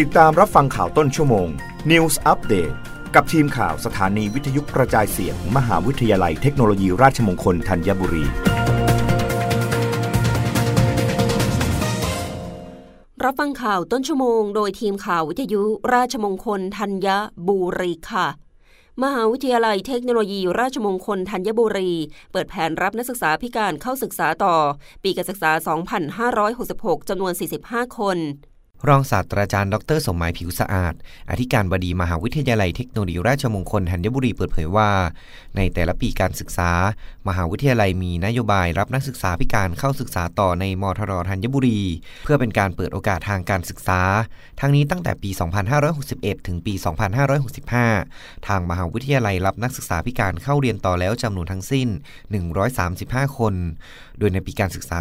ติดตามรับฟังข่าวต้นชั่วโมง News Update กับทีมข่าวสถานีวิทยุกระจายเสียงมมหาวิทยาลัยเทคโนโลยีราชมงคลธัญบุรี รับฟังข่าวต้นชั่วโมง โดยทีมข่าววิทยุราชมงคลธัญบุรีค่ะมหาวิทยาลัยเทคโนโลยีราชมงคลธัญบุรี เปิดแผนรับนักศึกษาพิการเข้าศึกษาต่อ ปีการศึกษา 2566 จำนวน 45 คน รองศาสตราจารย์ดรสมหมายผิวสะอาด อธิการบดีมหาวิทยาลัยเทคโนโลยีราชมงคลธัญบุรีเปิดเผยว่า ในแต่ละปีการศึกษา มหาวิทยาลัยมีนโยบายรับนักศึกษาพิการเข้าศึกษาต่อในมทรธัญบุรี เพื่อเป็นการเปิดโอกาสทางการศึกษา ทั้งนี้ตั้งแต่ปี 2561 ถึงปี 2565 ทางมหาวิทยาลัยรับนักศึกษาพิการเข้าเรียนต่อแล้วจำนวนทั้งสิ้น 135 คน โดยในปีการศึกษา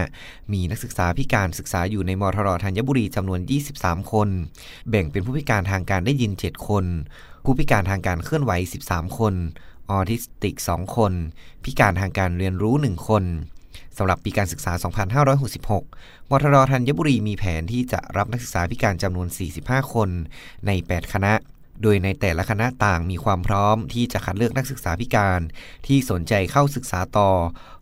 2565 มีนักศึกษาพิการศึกษาอยู่ในมทรรธัญบุรีจำนวน 23 คน แบ่งเป็นผู้พิการทางการได้ยิน 7 คน ผู้พิการทางการเคลื่อนไหว 13 คน ออทิสติก 2 คน พิการทางการเรียนรู้ 1 คนสำหรับปีการศึกษา 2566 มทรธัญบุรีมีแผนที่จะรับนักศึกษาพิการจำนวน 45 คนใน 8 คณะ โดยในแต่ละคณะต่างมีความพร้อมที่จะคัดเลือกนักศึกษาพิการ ที่สนใจเข้าศึกษาต่อ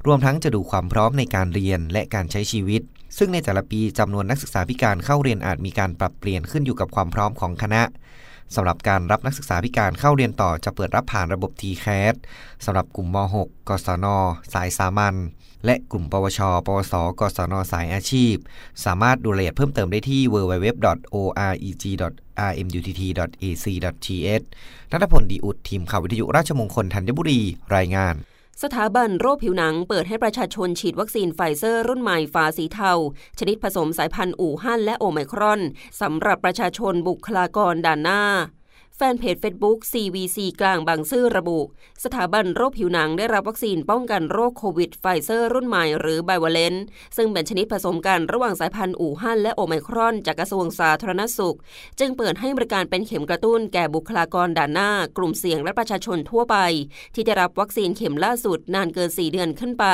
รวมทั้งจะดูความพร้อมในการเรียนและการใช้ชีวิต ซึ่งในแต่ละปีจำนวนนักศึกษาพิการเข้าเรียนอาจมีการปรับเปลี่ยนขึ้นอยู่กับความพร้อมของคณะสำหรับการรับนักศึกษาพิการเข้าเรียนต่อจะเปิดรับผ่านระบบ t c a s สำหรับกลุ่มม .6 กศน สายสามัญ และกลุ่ม ปวช ปวส กศน สายอาชีพ สามารถดูรายละเอียดเพิ่มเติมได้ที่ www.oreg.rmut.ac.th นัทพลดีอุดทีมข่าววิทยุราชมงคลธัญบุรี รายงาน สถาบันโรคผิวหนังเปิดให้ประชาชนฉีดวัคซีนไฟเซอร์รุ่นใหม่ฝาสีเทา ชนิดผสมสายพันธุ์อู่ฮั่นและโอไมครอนสำหรับประชาชนบุคลากรด่านหน้า แฟนเพจ Facebook CVC กลางบางซื่อระบุ สถาบันโรคผิวหนังได้รับวัคซีนป้องกันโรคโควิดไฟเซอร์รุ่นใหม่หรือ bivalent ซึ่งเป็นชนิดผสมกันระหว่างสายพันธุ์อู่ฮั่นและโอไมครอนจากกระทรวงสาธารณสุข จึงเปิดให้บริการเป็นเข็มกระตุ้นแก่บุคลากรด่านหน้า กลุ่มเสี่ยงและประชาชนทั่วไป ที่ได้รับวัคซีนเข็มล่าสุดนานเกิน 4 เดือนขึ้นไป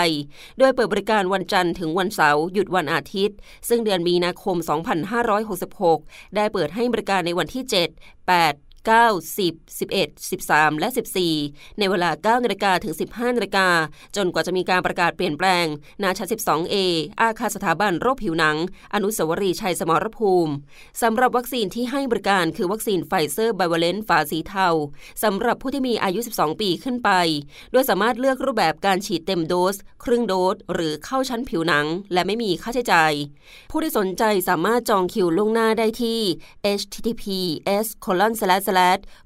โดยเปิดบริการวันจันทร์ถึงวันเสาร์หยุดวันอาทิตย์ ซึ่งเดือนมีนาคม 2566 ได้เปิดให้บริการในวันที่ 7 8 9 10 11 13 และ 14 ในเวลา 9นาฬิกาถึง 15นาฬิกาจนกว่าจะมีการประกาศเปลี่ยนแปลงนาชั้น 12A อาคารสถาบันโรคผิวหนัง อนุสาวรีย์ชัยสมรภูมิสำหรับวัคซีนที่ให้บริการคือวัคซีนไฟเซอร์ bivalent ฝาสีเทาสำหรับผู้ที่มีอายุ 12 ปีขึ้นไป โดยสามารถเลือกรูปแบบการฉีดเต็มโดส ครึ่งโดส หรือเข้าชั้นผิวหนัง และไม่มีค่าใช้จ่าย ผู้ที่สนใจสามารถจองคิวล่วงหน้าได้ที่ https colon slash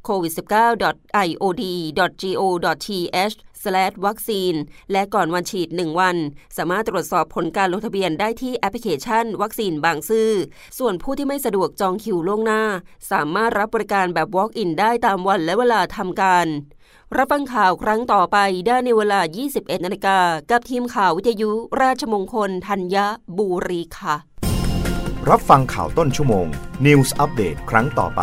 covid19.iod.go.th วัคซีนและก่อนวันฉีด 1 วัน สามารถตรวจสอบผลการลงทะเบียนได้ที่แอปพลิเคชัน วัคซีนบางซื่อ ส่วนผู้ที่ไม่สะดวกจองคิวล่วงหน้า สามารถรับบริการแบบ Walk-in ได้ตามวันและเวลาทำการ รับฟังข่าวครั้งต่อไปได้ในเวลา 21 นาฬิกา กับทีมข่าววิทยุ ราชมงคล ธัญบุรีค่ะ รับฟังข่าวต้นชั่วโมง News อัปเดตครั้งต่อไป